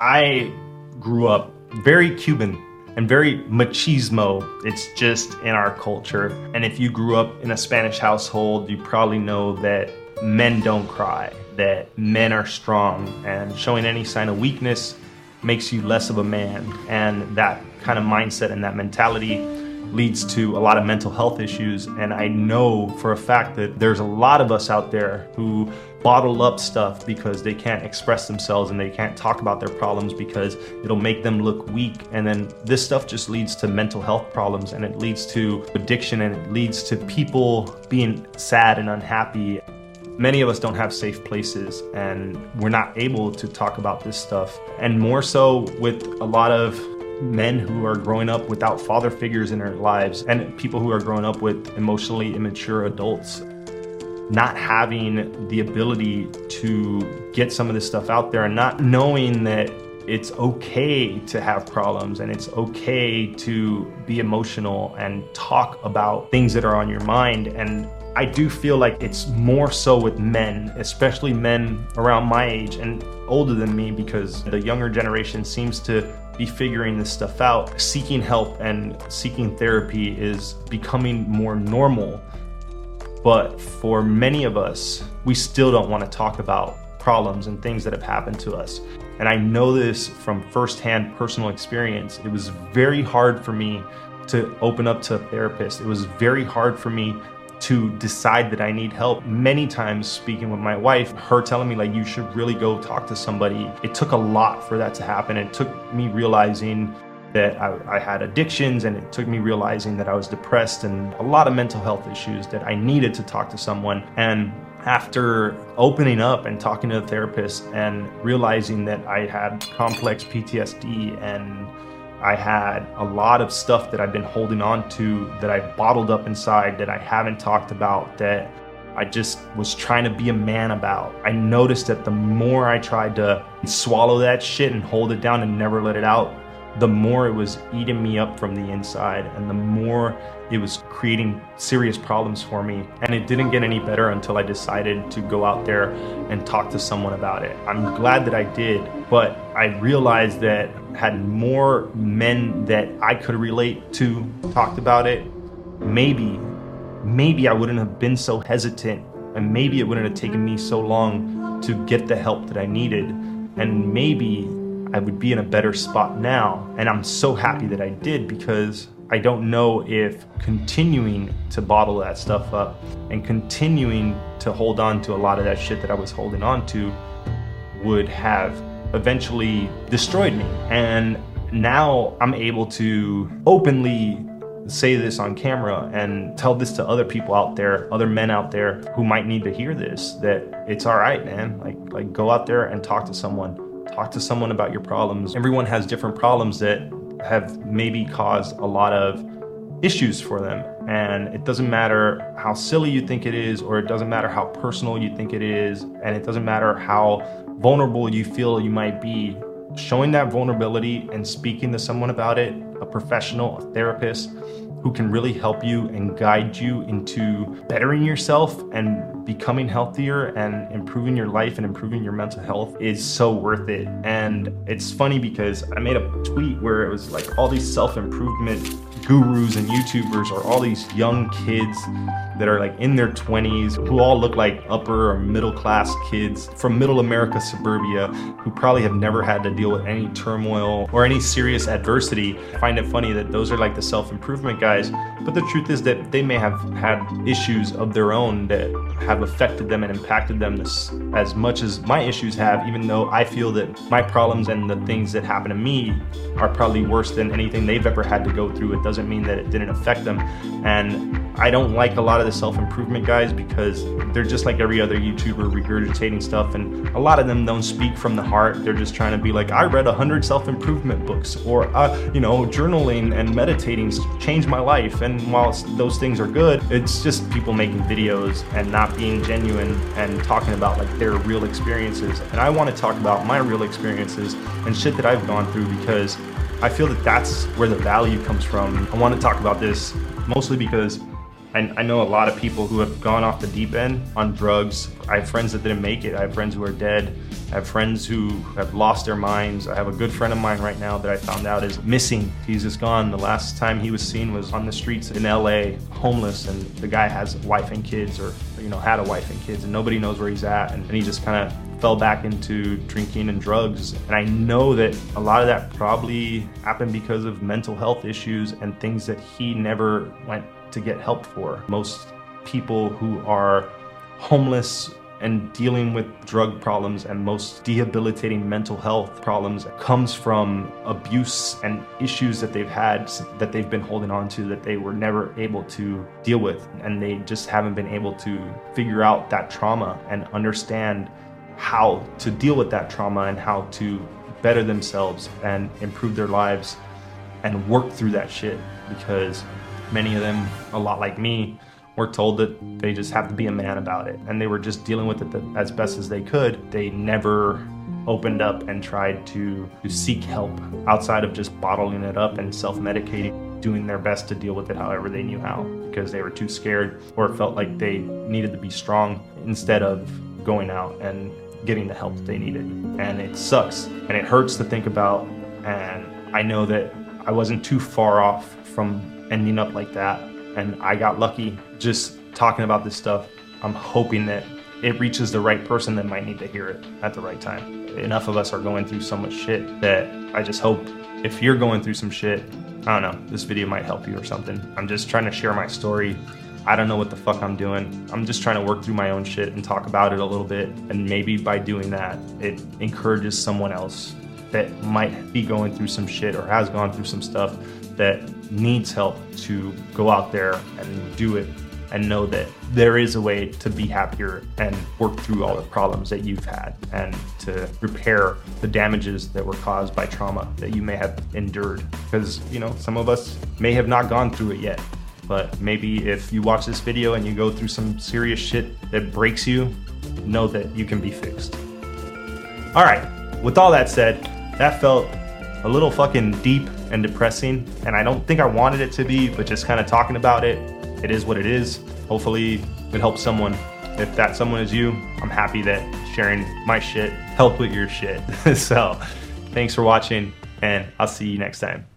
I grew up very Cuban and very machismo. It's just in our culture. And if you grew up in a Spanish household, you probably know that men don't cry, that men are strong, and showing any sign of weakness makes you less of a man. And that kind of mindset and that mentality leads to a lot of mental health issues. And I know for a fact that there's a lot of us out there who bottle up stuff because they can't express themselves and they can't talk about their problems because it'll make them look weak. And then this stuff just leads to mental health problems and it leads to addiction and it leads to people being sad and unhappy. Many of us don't have safe places and we're not able to talk about this stuff. And more so with a lot of men who are growing up without father figures in their lives and people who are growing up with emotionally immature adults not having the ability to get some of this stuff out there and not knowing that it's okay to have problems and it's okay to be emotional and talk about things that are on your mind and I do feel like it's more so with men, especially men around my age and older than me, because the younger generation seems to be figuring this stuff out. Seeking help and seeking therapy is becoming more normal. But for many of us, we still don't want to talk about problems and things that have happened to us. And I know this from firsthand personal experience. It was very hard for me to open up to a therapist. It was very hard for me to decide that I need help. Many times speaking with my wife, her telling me like you should really go talk to somebody. It took a lot for that to happen. It took me realizing that I, I, had addictions and it took me realizing that I was depressed and a lot of mental health issues that I needed to talk to someone. And after opening up and talking to a therapist and realizing that I had complex PTSD and I had a lot of stuff that I've been holding on to that I bottled up inside that I haven't talked about that I just was trying to be a man about. I noticed that the more I tried to swallow that shit and hold it down and never let it out, the more it was eating me up from the inside and the more it was creating serious problems for me. And it didn't get any better until I decided to go out there and talk to someone about it. I'm glad that I did, but I realized that had more men that I could relate to talked about it, maybe, maybe I wouldn't have been so hesitant and maybe it wouldn't have taken me so long to get the help that I needed. And maybe I would be in a better spot now. And I'm so happy that I did because I don't know if continuing to bottle that stuff up and continuing to hold on to a lot of that shit that I was holding on to would have eventually destroyed me. And now I'm able to openly say this on camera and tell this to other people out there, other men out there who might need to hear this that it's all right, man. Like like go out there and talk to someone talk to someone about your problems. Everyone has different problems that have maybe caused a lot of issues for them. And it doesn't matter how silly you think it is, or it doesn't matter how personal you think it is, and it doesn't matter how vulnerable you feel you might be. Showing that vulnerability and speaking to someone about it, a professional, a therapist, who can really help you and guide you into bettering yourself and becoming healthier and improving your life and improving your mental health is so worth it. And it's funny because I made a tweet where it was like all these self improvement gurus and YouTubers or all these young kids that are like in their 20s who all look like upper or middle class kids from middle America suburbia who probably have never had to deal with any turmoil or any serious adversity. I find it funny that those are like the self improvement guys, but the truth is that they may have had issues of their own that have affected them and impacted them as, as much as my issues have, even though I feel that my problems and the things that happen to me are probably worse than anything they've ever had to go through. It doesn't doesn't mean that it didn't affect them. And I don't like a lot of the self improvement guys because they're just like every other YouTuber regurgitating stuff, and a lot of them don't speak from the heart. They're just trying to be like, I read a hundred self improvement books, or uh, you know, journaling and meditating changed my life. And while those things are good, it's just people making videos and not being genuine and talking about like their real experiences. And I want to talk about my real experiences and shit that I've gone through because I feel that that's where the value comes from. I want to talk about this mostly because I, I know a lot of people who have gone off the deep end on drugs. I have friends that didn't make it. I have friends who are dead. I have friends who have lost their minds. I have a good friend of mine right now that I found out is missing. He's just gone. The last time he was seen was on the streets in LA, homeless, and the guy has a wife and kids, or you know, had a wife and kids, and nobody knows where he's at. And, and he just kind of fell back into drinking and drugs. And I know that a lot of that probably happened because of mental health issues and things that he never went to get help for. Most people who are homeless and dealing with drug problems and most debilitating mental health problems comes from abuse and issues that they've had that they've been holding on to that they were never able to deal with and they just haven't been able to figure out that trauma and understand how to deal with that trauma and how to better themselves and improve their lives and work through that shit because many of them a lot like me were told that they just have to be a man about it. And they were just dealing with it as best as they could. They never opened up and tried to, to seek help outside of just bottling it up and self-medicating doing their best to deal with it however they knew how because they were too scared or felt like they needed to be strong instead of going out and getting the help that they needed. And it sucks and it hurts to think about. And i know that i wasn't too far off from ending up like that and I got lucky just talking about this stuff. I'm hoping that it reaches the right person that might need to hear it at the right time. Enough of us are going through so much shit that I just hope if you're going through some shit, I don't know, this video might help you or something. I'm just trying to share my story. I don't know what the fuck I'm doing. I'm just trying to work through my own shit and talk about it a little bit. And maybe by doing that, it encourages someone else that might be going through some shit or has gone through some stuff that needs help to go out there and do it and know that there is a way to be happier and work through all the problems that you've had and to repair the damages that were caused by trauma that you may have endured. Because, you know, some of us may have not gone through it yet, but maybe if you watch this video and you go through some serious shit that breaks you, know that you can be fixed. All right, with all that said, that felt a little fucking deep and depressing, and I don't think I wanted it to be, but just kind of talking about it, it is what it is. Hopefully, it helps someone. If that someone is you, I'm happy that sharing my shit helped with your shit. so, thanks for watching, and I'll see you next time.